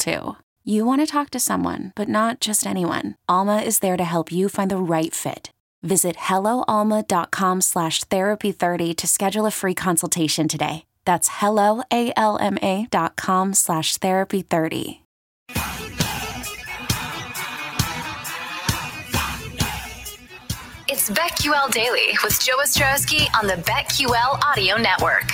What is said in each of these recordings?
too. You want to talk to someone, but not just anyone. Alma is there to help you find the right fit. Visit helloalma.com slash therapy30 to schedule a free consultation today. That's helloalma.com slash therapy30. It's BetQL Daily with Joe Ostrowski on the BetQL Audio Network.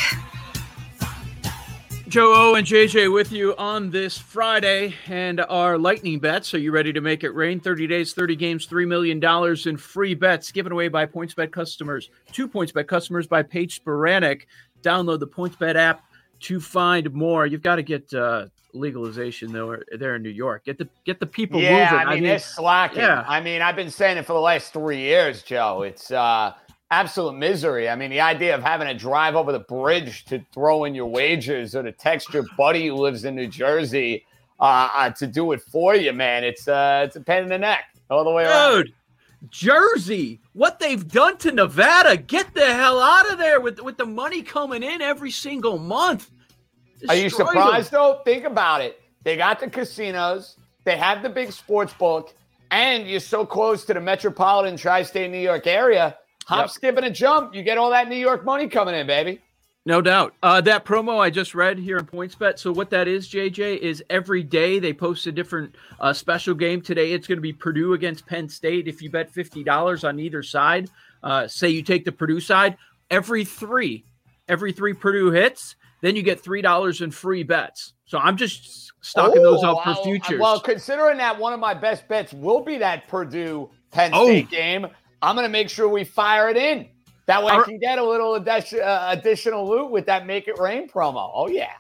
Joe O and JJ with you on this Friday and our lightning bets. Are you ready to make it rain? 30 days, 30 games, $3 million in free bets given away by PointsBet customers. Two PointsBet customers by Paige Spiranac. Download the PointsBet app to find more. You've got to get uh, legalization though there in New York. Get the get the people yeah, moving. I mean, it's slacking. yeah. I mean, I've been saying it for the last three years, Joe. It's uh, absolute misery. I mean, the idea of having to drive over the bridge to throw in your wages or to text your buddy who lives in New Jersey uh, uh, to do it for you, man. It's uh, it's a pain in the neck all the way around. Dude, Jersey, what they've done to Nevada, get the hell out of there with, with the money coming in every single month. Are you Destroy them. surprised though? Think about it. They got the casinos, they have the big sports book, and you're so close to the metropolitan tri-state New York area. Hop, Yep. skip, and a jump. You get all that New York money coming in, baby. No doubt. Uh, that promo I just read here in PointsBet. So what that is, JJ, is every day they post a different uh, special game. Today it's going to be Purdue against Penn State. If you bet fifty dollars on either side, uh, say you take the Purdue side, every three, every three Purdue hits, then you get three dollars in free bets. So I'm just stocking those up for futures. Well, considering that one of my best bets will be that Purdue Penn Oh. State game, I'm going to make sure we fire it in. That way, I can get a little uh, additional loot with that Make It Rain promo. Oh yeah.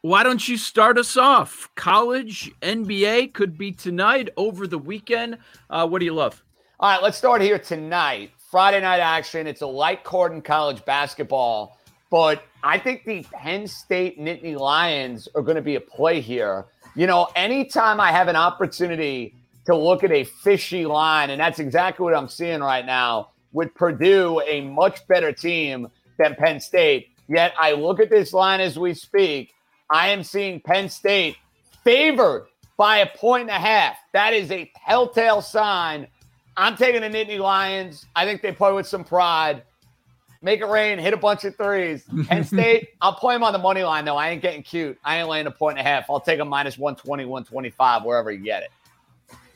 Why don't you start us off? College, NBA could be tonight over the weekend. Uh, what do you love? All right, let's start here tonight. Friday night action. It's a light court in college basketball, but I think the Penn State Nittany Lions are going to be a play here. You know, anytime I have an opportunity to look at a fishy line, and that's exactly what I'm seeing right now with Purdue, a much better team than Penn State. Yet I look at this line as we speak. I am seeing Penn State favored by a point and a half. That is a telltale sign. I'm taking the Nittany Lions. I think they play with some pride. Make it rain, hit a bunch of threes. Penn State, I'll play them on the money line, though. I ain't getting cute. I ain't laying a point and a half. I'll take a minus 120, 125, wherever you get it.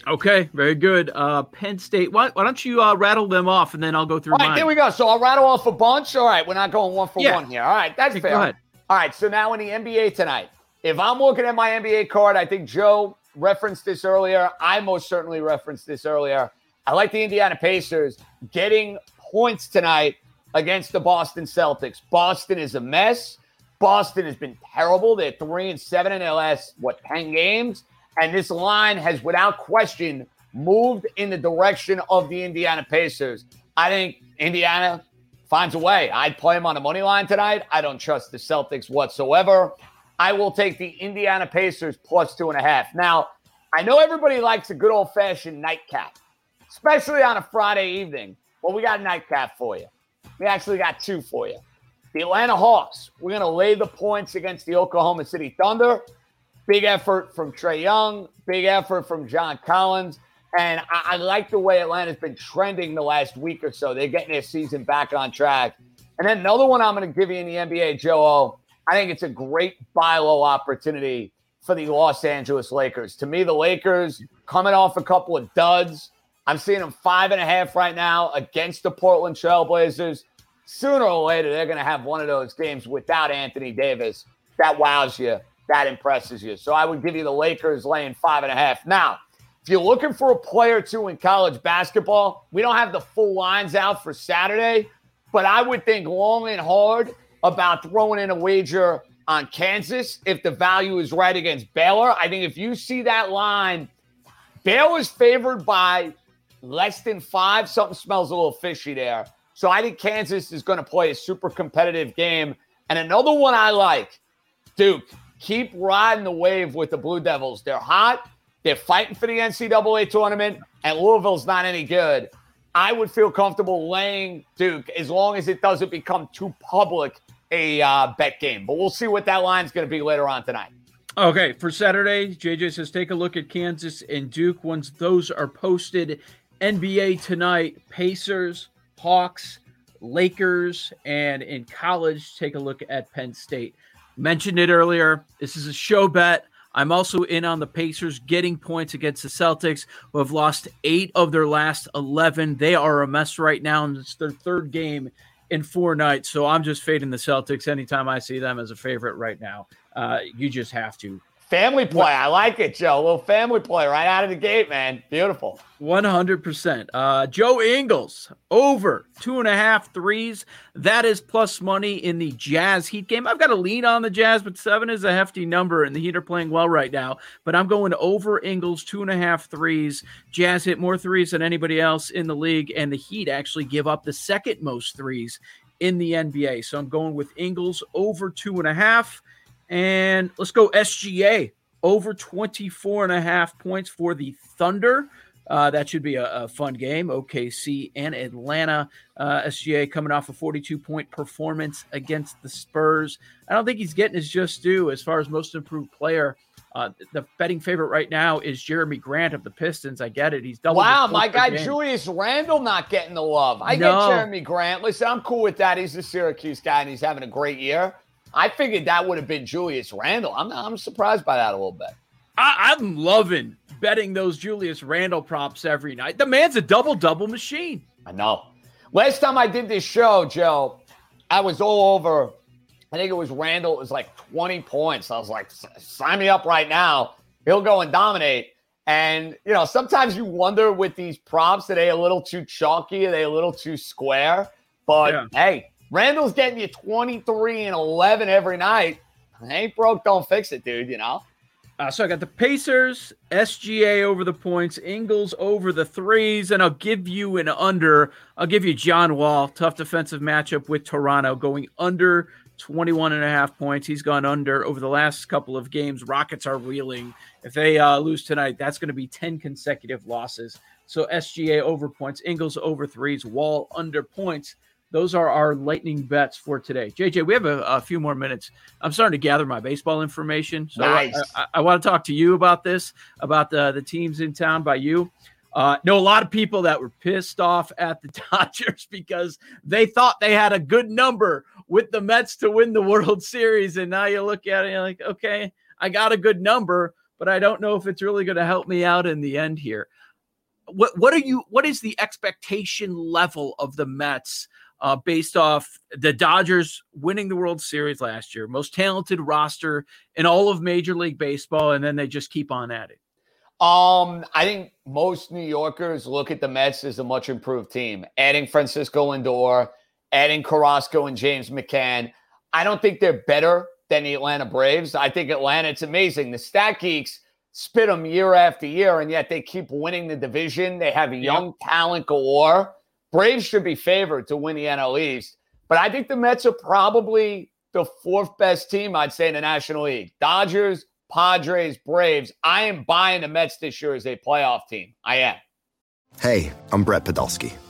Okay, very good. Uh, Penn State. Why, why don't you uh, rattle them off and then I'll go through All right, mine. there we go. So I'll rattle off a bunch. All right, we're not going one for Yeah. one here. All right, that's fair. ahead. All right, so now in the NBA tonight, if I'm looking at my NBA card, I think Joe referenced this earlier. I most certainly referenced this earlier. I like the Indiana Pacers getting points tonight against the Boston Celtics. Boston is a mess. Boston has been terrible. They're three and seven in their last what ten games, and this line has, without question, moved in the direction of the Indiana Pacers. I think Indiana finds a way. I'd play them on the money line tonight. I don't trust the Celtics whatsoever. I will take the Indiana Pacers plus two and a half. Now, I know everybody likes a good old fashioned nightcap, especially on a Friday evening. Well, we got a nightcap for you. We actually got two for you. The Atlanta Hawks, we're going to lay the points against the Oklahoma City Thunder. Big effort from Trae Young, big effort from John Collins. And I, I like the way Atlanta's been trending the last week or so. They're getting their season back on track. And then another one I'm going to give you in the NBA, Joe. O, I think it's a great buy low opportunity. for the Los Angeles Lakers. To me, the Lakers coming off a couple of duds. I'm seeing them five and a half right now against the Portland Trailblazers. Sooner or later, they're going to have one of those games without Anthony Davis that wows you, that impresses you. So I would give you the Lakers laying five and a half. Now, if you're looking for a player or two in college basketball, we don't have the full lines out for Saturday, but I would think long and hard about throwing in a wager on Kansas if the value is right against Baylor. I think if you see that line, Baylor's favored by less than five. Something smells a little fishy there. So I think Kansas is going to play a super competitive game. And another one I like, Duke. Keep riding the wave with the Blue Devils. They're hot. They're fighting for the NCAA tournament, and Louisville's not any good. I would feel comfortable laying Duke as long as it doesn't become too public a uh, bet game. But we'll see what that line's going to be later on tonight. Okay, for Saturday, JJ says take a look at Kansas and Duke. Once those are posted, NBA tonight, Pacers, Hawks, Lakers, and in college, take a look at Penn State. Mentioned it earlier. This is a show bet. I'm also in on the Pacers getting points against the Celtics, who have lost eight of their last 11. They are a mess right now, and it's their third game in four nights. So I'm just fading the Celtics anytime I see them as a favorite right now. Uh, you just have to. Family play. I like it, Joe. A little family play right out of the gate, man. Beautiful. 100%. Uh, Joe Ingles, over two and a half threes. That is plus money in the Jazz Heat game. I've got a lean on the Jazz, but seven is a hefty number, and the Heat are playing well right now. But I'm going over Ingles, two and a half threes. Jazz hit more threes than anybody else in the league, and the Heat actually give up the second most threes in the NBA. So I'm going with Ingles over two and a half. And let's go SGA over 24 and a half points for the Thunder. Uh, that should be a, a, fun game. OKC and Atlanta. Uh, SGA coming off a 42 point performance against the Spurs. I don't think he's getting his just due as far as most improved player. Uh, the betting favorite right now is Jerami Grant of the Pistons. I get it. He's double. Wow, my guy game. Julius Randle not getting the love. I no. get Jerami Grant. Listen, I'm cool with that. He's a Syracuse guy and he's having a great year. I figured that would have been Julius Randle. I'm, I'm surprised by that a little bit. I, I'm loving betting those Julius Randle props every night. The man's a double double machine. I know. Last time I did this show, Joe, I was all over. I think it was Randle. It was like 20 points. I was like, sign me up right now. He'll go and dominate. And, you know, sometimes you wonder with these props, are they a little too chalky? Are they a little too square? But yeah. hey, Randle's getting you 23 and 11 every night. Ain't broke, don't fix it, dude, you know? Uh, so I got the Pacers, SGA over the points, Ingles over the threes, and I'll give you an under. I'll give you John Wall, tough defensive matchup with Toronto, going under 21 and a half points. He's gone under over the last couple of games. Rockets are reeling. If they uh, lose tonight, that's going to be 10 consecutive losses. So SGA over points, Ingles over threes, Wall under points those are our lightning bets for today. JJ, we have a, a, few more minutes. I'm starting to gather my baseball information. So nice. I, I, I, want to talk to you about this, about the, the teams in town by you. Uh, know a lot of people that were pissed off at the Dodgers because they thought they had a good number with the Mets to win the World Series. And now you look at it, you're like, okay, I got a good number, but I don't know if it's really going to help me out in the end here. What, what are you, what is the expectation level of the Mets? Uh, based off the Dodgers winning the World Series last year, most talented roster in all of Major League Baseball, and then they just keep on at it. Um, I think most New Yorkers look at the Mets as a much improved team. Adding Francisco Lindor, adding Carrasco and James McCann. I don't think they're better than the Atlanta Braves. I think Atlanta, it's amazing. The stat geeks spit them year after year, and yet they keep winning the division. They have young yep. talent galore. Braves should be favored to win the NL East, but I think the Mets are probably the fourth best team, I'd say, in the National League. Dodgers, Padres, Braves. I am buying the Mets this year as a playoff team. I am. Hey, I'm Brett Podolsky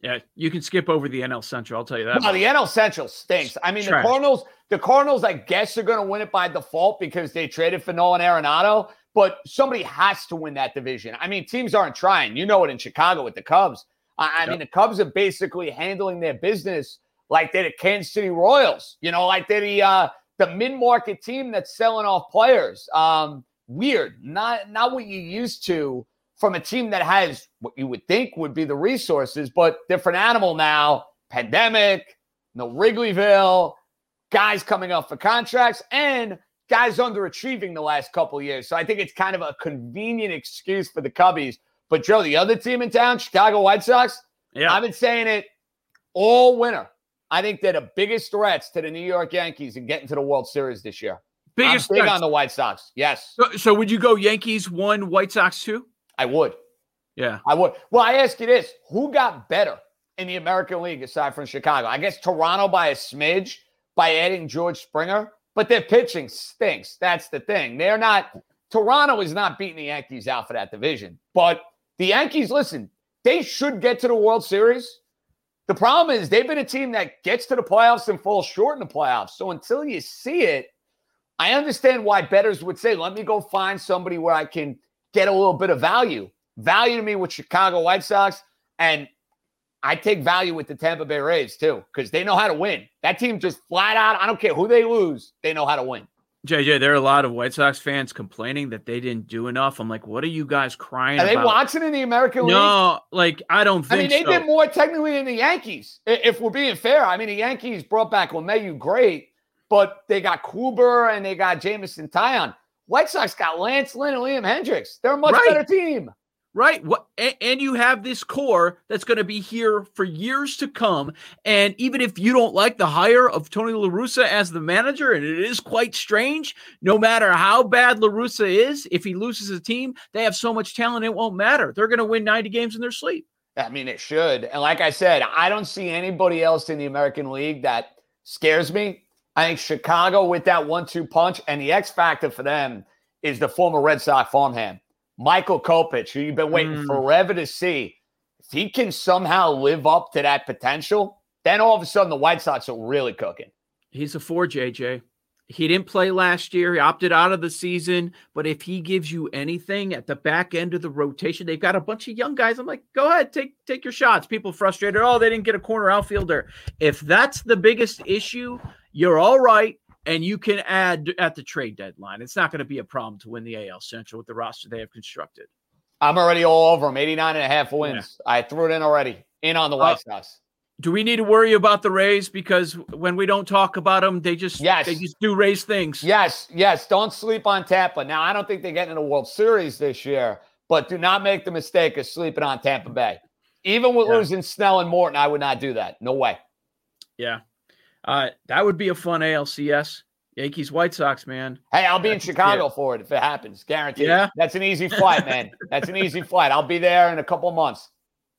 Yeah, you can skip over the NL Central. I'll tell you that. No, the NL Central stinks. I mean, Trash. the Cardinals, the Cardinals, I guess, are going to win it by default because they traded for Nolan Arenado, but somebody has to win that division. I mean, teams aren't trying. You know it in Chicago with the Cubs. I, I yep. mean, the Cubs are basically handling their business like they're the Kansas City Royals, you know, like they're the uh, the mid-market team that's selling off players. Um, weird, not not what you used to from a team that has what you would think would be the resources, but different animal now. Pandemic, no Wrigleyville, guys coming up for contracts, and guys underachieving the last couple years. So I think it's kind of a convenient excuse for the Cubbies. But Joe, the other team in town, Chicago White Sox, yeah. I've been saying it all winter. I think they're the biggest threats to the New York Yankees in getting to the World Series this year. Biggest I'm big threats. on the White Sox. Yes. So, so, would you go Yankees one, White Sox two? I would. Yeah. I would. Well, I ask you this: Who got better in the American League aside from Chicago? I guess Toronto by a smidge by adding George Springer, but their pitching stinks. That's the thing. They're not. Toronto is not beating the Yankees out for that division, but the Yankees. Listen, they should get to the World Series. The problem is they've been a team that gets to the playoffs and falls short in the playoffs. So until you see it, I understand why bettors would say, let me go find somebody where I can get a little bit of value. Value to me with Chicago White Sox. And I take value with the Tampa Bay Rays too, because they know how to win. That team just flat out, I don't care who they lose, they know how to win. JJ, there are a lot of White Sox fans complaining that they didn't do enough. I'm like, what are you guys crying are about? Are they watching in the American League? No, like I don't think. I mean, they so. did more technically than the Yankees. If we're being fair, I mean, the Yankees brought back LeMahieu, great, but they got Kluber and they got Jameson Taillon. White Sox got Lance Lynn and Liam Hendriks. They're a much right. better team. Right. What and you have this core that's going to be here for years to come. And even if you don't like the hire of Tony La Russa as the manager, and it is quite strange, no matter how bad La Russa is, if he loses a team, they have so much talent it won't matter. They're going to win 90 games in their sleep. I mean, it should. And like I said, I don't see anybody else in the American League that scares me. I think Chicago with that one-two punch, and the X factor for them is the former Red Sox farmhand. Michael Kopech, who you've been waiting mm. forever to see, if he can somehow live up to that potential, then all of a sudden the White Sox are really cooking. He's a four, JJ. He didn't play last year. He opted out of the season. But if he gives you anything at the back end of the rotation, they've got a bunch of young guys. I'm like, go ahead, take take your shots. People frustrated. Oh, they didn't get a corner outfielder. If that's the biggest issue, you're all right and you can add at the trade deadline. It's not going to be a problem to win the AL Central with the roster they have constructed. I'm already all over them. 89 and a half wins. Yeah. I threw it in already. In on the uh, White uh, Sox. Do we need to worry about the Rays because when we don't talk about them, they just yes. they just do Rays things. Yes, yes. Don't sleep on Tampa. Now I don't think they're getting in the World Series this year, but do not make the mistake of sleeping on Tampa Bay. Even with yeah. losing Snell and Morton, I would not do that. No way. Yeah. Uh, that would be a fun ALCS. Yankees, White Sox, man. Hey, I'll be That's in Chicago it. for it if it happens. Guaranteed. Yeah. That's an easy flight, man. That's an easy flight. I'll be there in a couple months.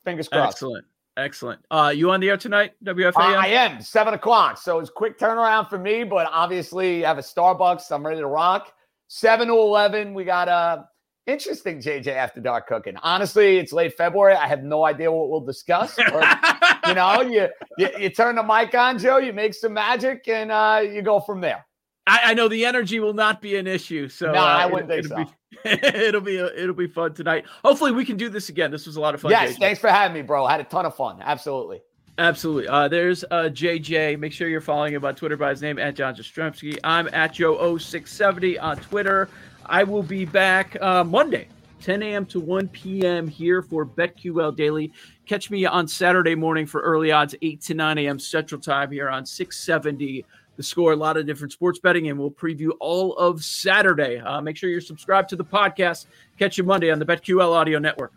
Fingers crossed. Excellent. Excellent. Uh, you on the air tonight, WFA? Uh, I am, seven o'clock. So it's quick turnaround for me, but obviously I have a Starbucks. I'm ready to rock. Seven to eleven. We got a interesting JJ after dark cooking. Honestly, it's late February. I have no idea what we'll discuss. You know, you, you, you turn the mic on, Joe. You make some magic, and uh, you go from there. I, I, know the energy will not be an issue. So no, uh, I wouldn't it, think it'll so. Be, it'll be a, it'll be fun tonight. Hopefully, we can do this again. This was a lot of fun. Yes, JJ. thanks for having me, bro. I had a ton of fun. Absolutely. Absolutely. Uh, there's uh, JJ. Make sure you're following him on Twitter by his name at John Jastremski. I'm at Joe0670 on Twitter. I will be back uh, Monday, 10 a.m. to 1 p.m. here for BetQL Daily. Catch me on Saturday morning for early odds, 8 to 9 a.m. Central Time here on 670 the score, a lot of different sports betting, and we'll preview all of Saturday. Uh, make sure you're subscribed to the podcast. Catch you Monday on the BetQL Audio Network.